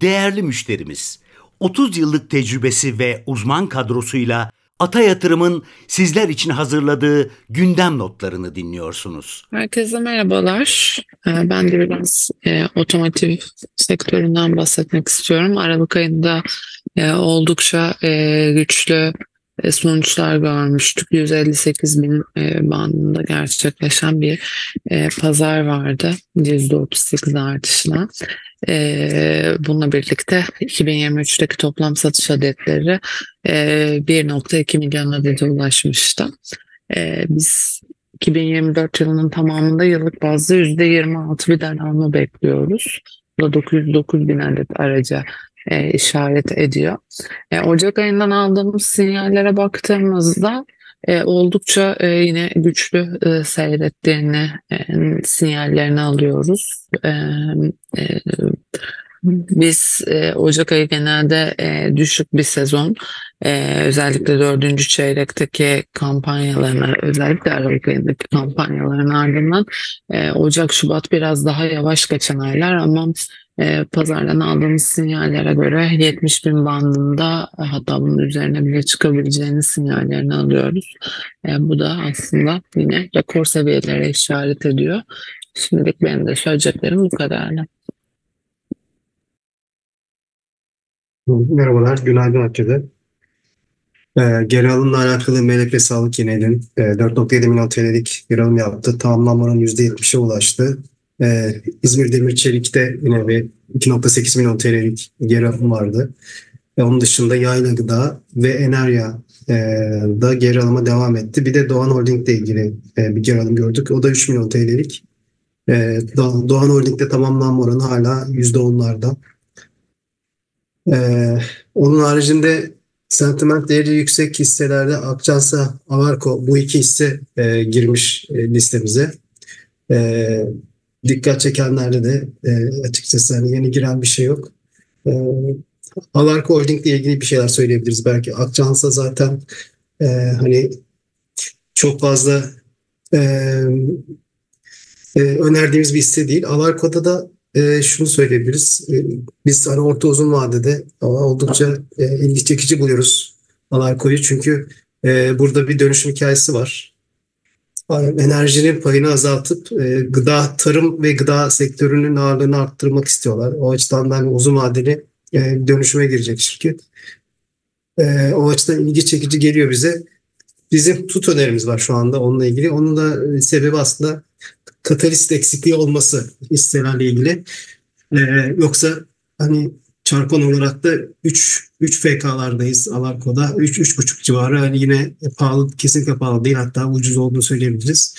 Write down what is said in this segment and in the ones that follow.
Değerli müşterimiz, 30 yıllık tecrübesi ve uzman kadrosuyla Ata Yatırım'ın sizler için hazırladığı gündem notlarını dinliyorsunuz. Herkese merhabalar. Ee, ben de biraz e, otomotiv sektöründen bahsetmek istiyorum. Aralık ayında e, oldukça e, güçlü sonuçlar görmüştük. 158 bin e, bandında gerçekleşen bir e, pazar vardı. %38 artışla. Bununla birlikte 2023'teki toplam satış adetleri 1.2 milyon adete ulaşmıştı. Biz 2024 yılının tamamında yıllık bazda %26 bir daralma bekliyoruz. Bu da 909 bin adet araca e, işaret ediyor. E, Ocak ayından aldığımız sinyallere baktığımızda e, oldukça e, yine güçlü e, seyrettiğini e, sinyallerini alıyoruz. E, e, biz e, Ocak ayı genelde e, düşük bir sezon. E, özellikle dördüncü çeyrekteki kampanyalarına, özellikle Aralık ayındaki kampanyaların ardından e, Ocak, Şubat biraz daha yavaş geçen aylar ama e, pazardan aldığımız sinyallere göre 70 bin bandında hatta bunun üzerine bile çıkabileceğini sinyallerini alıyoruz. E, bu da aslında yine rekor seviyelere işaret ediyor. Şimdilik benim de söyleyeceklerim bu kadarla. Merhabalar, günaydın herkese. E, geri alımla alakalı ve Sağlık Yinel'in e, 4.7 milyon TL'lik bir alım yaptı. Tamamlanmanın %70'e ulaştı. E, İzmir Demir Çelik'te yine bir 2.8 milyon TL'lik geri alım vardı. E, onun dışında Yayla Gıda ve Enerya e, da geri alıma devam etti. Bir de Doğan Holding ile ilgili e, bir geri alım gördük. O da 3 milyon TL'lik. E, Doğan Holding'de tamamlanma oranı hala %10'larda. E, onun haricinde sentiment değeri yüksek hisselerde Akçansa, Avarko bu iki hisse e, girmiş e, listemize. E, dikkat çekenlerde de e, açıkçası hani yeni giren bir şey yok. E, Alarko Holding ile ilgili bir şeyler söyleyebiliriz. Belki Akçansa zaten e, hani çok fazla e, e, önerdiğimiz bir hisse değil. Alarko'da da e, şunu söyleyebiliriz. E, biz hani orta uzun vadede oldukça e, ilgi çekici buluyoruz Alarko'yu. Çünkü e, burada bir dönüşüm hikayesi var enerjinin payını azaltıp e, gıda, tarım ve gıda sektörünün ağırlığını arttırmak istiyorlar. O açıdan ben uzun vadeli e, dönüşüme girecek şirket. E, o açıdan ilgi çekici geliyor bize. Bizim tut önerimiz var şu anda onunla ilgili. Onun da e, sebebi aslında katalist eksikliği olması hisselerle ilgili. E, yoksa hani çarpan olarak da 3 3 FK'lardayız Alarko'da. 3 3,5 civarı. Yani yine pahalı kesinlikle pahalı değil hatta ucuz olduğunu söyleyebiliriz.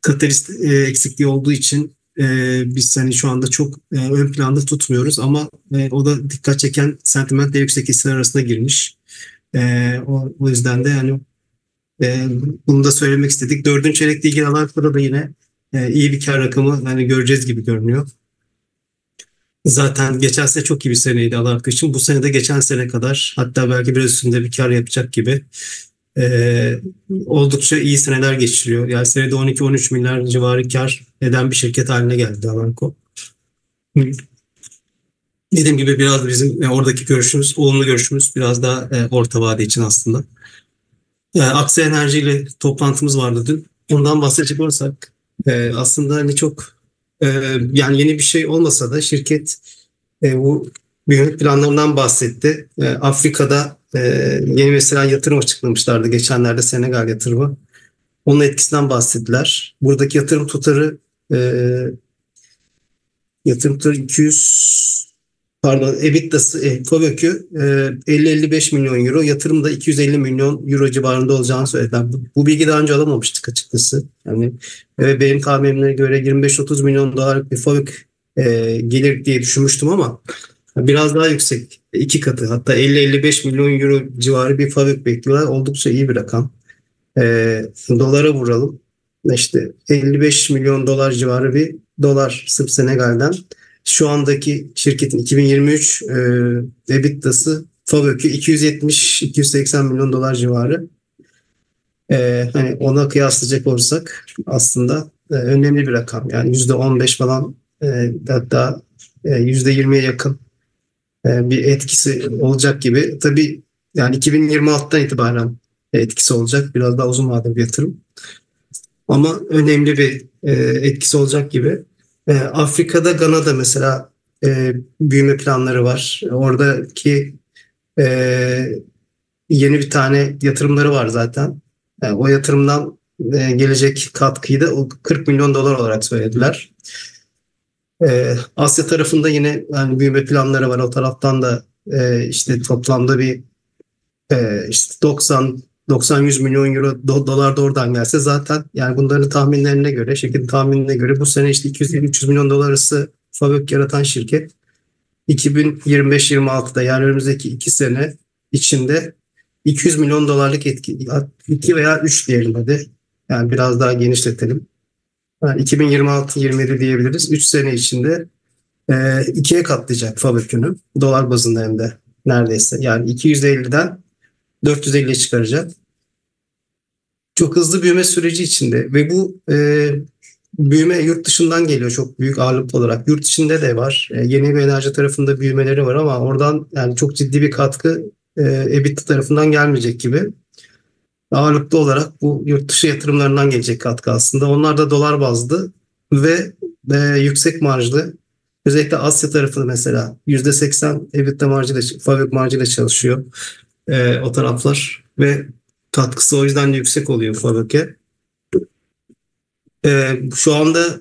Katalist e, eksikliği olduğu için e, biz hani şu anda çok e, ön planda tutmuyoruz ama e, o da dikkat çeken sentimentle yüksek hisseler arasında girmiş. E, o, o yüzden de yani e, bunu da söylemek istedik. Dördüncü çeyrekle ilgili Alarko'da da yine e, iyi bir kar rakamı yani göreceğiz gibi görünüyor. Zaten geçen sene çok iyi bir seneydi Alarko için. Bu sene de geçen sene kadar hatta belki biraz üstünde bir kar yapacak gibi e, oldukça iyi seneler geçiriyor. Yani senede 12-13 milyar civarı kar eden bir şirket haline geldi Alarko. Dediğim gibi biraz bizim e, oradaki görüşümüz, olumlu görüşümüz biraz daha e, orta vade için aslında. E, Aksi Enerji ile toplantımız vardı dün. Ondan bahsedecek olursak e, aslında hani çok e, yani yeni bir şey olmasa da şirket e, bu büyüme planlarından bahsetti. E, Afrika'da e, yeni mesela yatırım açıklamışlardı geçenlerde Senegal yatırımı. Onun etkisinden bahsettiler. Buradaki yatırım tutarı e, yatırım tutarı 200 pardon EBITDA'sı e, FOBÖK'ü e, 50-55 milyon euro, yatırım da 250 milyon euro civarında olacağını söylediler. Bu, bu bilgi daha önce alamamıştık açıkçası. Yani ve benim tahminimlere göre 25-30 milyon dolarlık bir FOBÖK e, gelir diye düşünmüştüm ama biraz daha yüksek. iki katı hatta 50-55 milyon euro civarı bir FOBÖK bekliyorlar. Oldukça iyi bir rakam. E, dolara vuralım. İşte 55 milyon dolar civarı bir dolar sırf Senegal'den şu andaki şirketin 2023 e, EBITDA'sı FAVÖK'ü 270-280 milyon dolar civarı. E, hani ona kıyaslayacak olursak aslında e, önemli bir rakam. Yani %15 falan e, hatta e, %20'ye yakın e, bir etkisi olacak gibi. Tabii yani 2026'dan itibaren etkisi olacak. Biraz daha uzun vadeli bir yatırım. Ama önemli bir e, etkisi olacak gibi. E, Afrika'da Gana'da mesela e, büyüme planları var. Oradaki e, yeni bir tane yatırımları var zaten. Yani o yatırımdan e, gelecek katkıyı da 40 milyon dolar olarak söylediler. E, Asya tarafında yine yani büyüme planları var. O taraftan da e, işte toplamda bir e, işte 90 90-100 milyon euro do, dolar da oradan gelse zaten yani bunların tahminlerine göre, şirketin tahminine göre bu sene işte 250-300 milyon dolar arası fabrik yaratan şirket 2025-26'da yani önümüzdeki iki sene içinde 200 milyon dolarlık etki, 2 veya 3 diyelim hadi. Yani biraz daha genişletelim. Yani 2026-27 diyebiliriz. 3 sene içinde e, ikiye katlayacak fabrikünü. Dolar bazında hem de neredeyse. Yani 250'den 450'ye çıkaracak. Çok hızlı büyüme süreci içinde ve bu e, büyüme yurt dışından geliyor çok büyük ağırlıklı olarak. Yurt içinde de var. E, yeni bir enerji tarafında büyümeleri var ama oradan yani çok ciddi bir katkı e, EBITDA tarafından gelmeyecek gibi. Ağırlıklı olarak bu yurt dışı yatırımlarından gelecek katkı aslında. Onlar da dolar bazlı ve e, yüksek marjlı. Özellikle Asya tarafında mesela %80 EBITDA marjıyla, fabrik marjıyla çalışıyor e, o taraflar ve katkısı o yüzden de yüksek oluyor fabrike. E, şu anda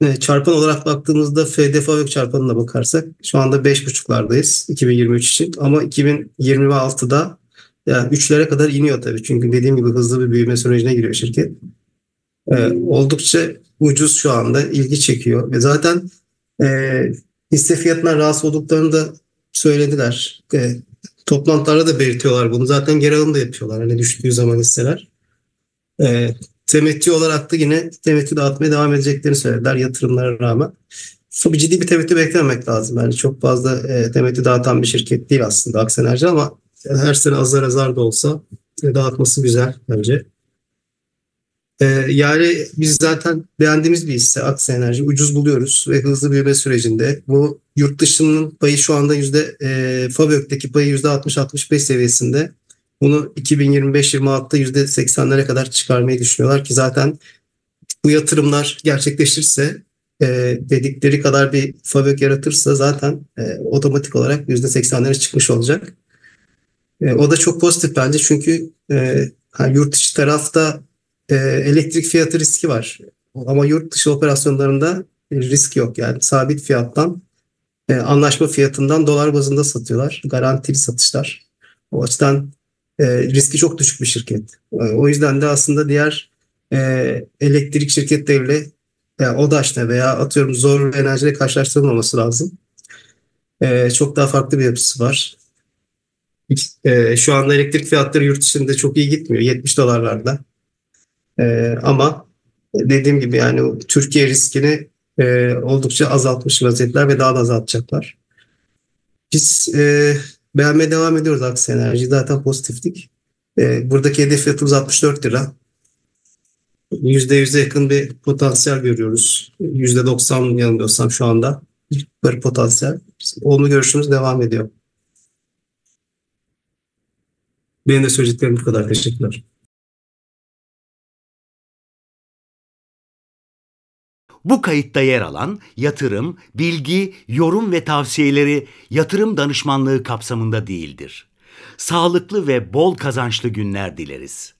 e, çarpan olarak baktığımızda FD fabrik çarpanına bakarsak şu anda 5.5'lardayız 2023 için ama 2026'da yani 3'lere kadar iniyor tabii. Çünkü dediğim gibi hızlı bir büyüme sürecine giriyor şirket. E, oldukça ucuz şu anda ilgi çekiyor ve zaten e, hisse fiyatından rahatsız olduklarını da söylediler. E, toplantılarda da belirtiyorlar bunu. Zaten geri alım da yapıyorlar. Hani düştüğü zaman hisseler. E, temettü olarak da yine temettü dağıtmaya devam edeceklerini söylediler yatırımlara rağmen. Tabii ciddi bir temettü beklememek lazım. Yani çok fazla e, temettü dağıtan bir şirket değil aslında Aksenerji ama her sene azar azar da olsa e, dağıtması güzel bence. E, yani biz zaten beğendiğimiz bir hisse Aksa Enerji. Ucuz buluyoruz ve hızlı büyüme sürecinde. Bu yurt dışının payı şu anda yüzde e, Fabök'teki payı yüzde 60-65 seviyesinde. Bunu 2025-26'da yüzde 80'lere kadar çıkarmayı düşünüyorlar ki zaten bu yatırımlar gerçekleşirse e, dedikleri kadar bir Fabök yaratırsa zaten e, otomatik olarak yüzde 80'lere çıkmış olacak. E, o da çok pozitif bence çünkü e, yurt dışı tarafta e, elektrik fiyatı riski var. Ama yurt dışı operasyonlarında risk yok. Yani sabit fiyattan e, anlaşma fiyatından dolar bazında satıyorlar. Garantili satışlar. O açıdan e, riski çok düşük bir şirket. E, o yüzden de aslında diğer e, elektrik şirketleriyle yani ODAŞ'la veya atıyorum zor enerjiyle karşılaştırılmaması lazım. E, çok daha farklı bir yapısı var. E, şu anda elektrik fiyatları yurt dışında çok iyi gitmiyor. 70 dolarlarda. E, ama dediğim gibi yani Türkiye riskini e, oldukça azaltmış vaziyetler ve daha da azaltacaklar. Biz e, beğenmeye devam ediyoruz Aksi Enerji. Zaten pozitiftik. E, buradaki hedef fiyatımız 64 lira. %100'e yakın bir potansiyel görüyoruz. %90 yanılmıyorsam şu anda. Bir potansiyel. Olumlu görüşümüz devam ediyor. Benim de söyleyeceklerim bu kadar. Teşekkürler. Bu kayıtta yer alan yatırım, bilgi, yorum ve tavsiyeleri yatırım danışmanlığı kapsamında değildir. Sağlıklı ve bol kazançlı günler dileriz.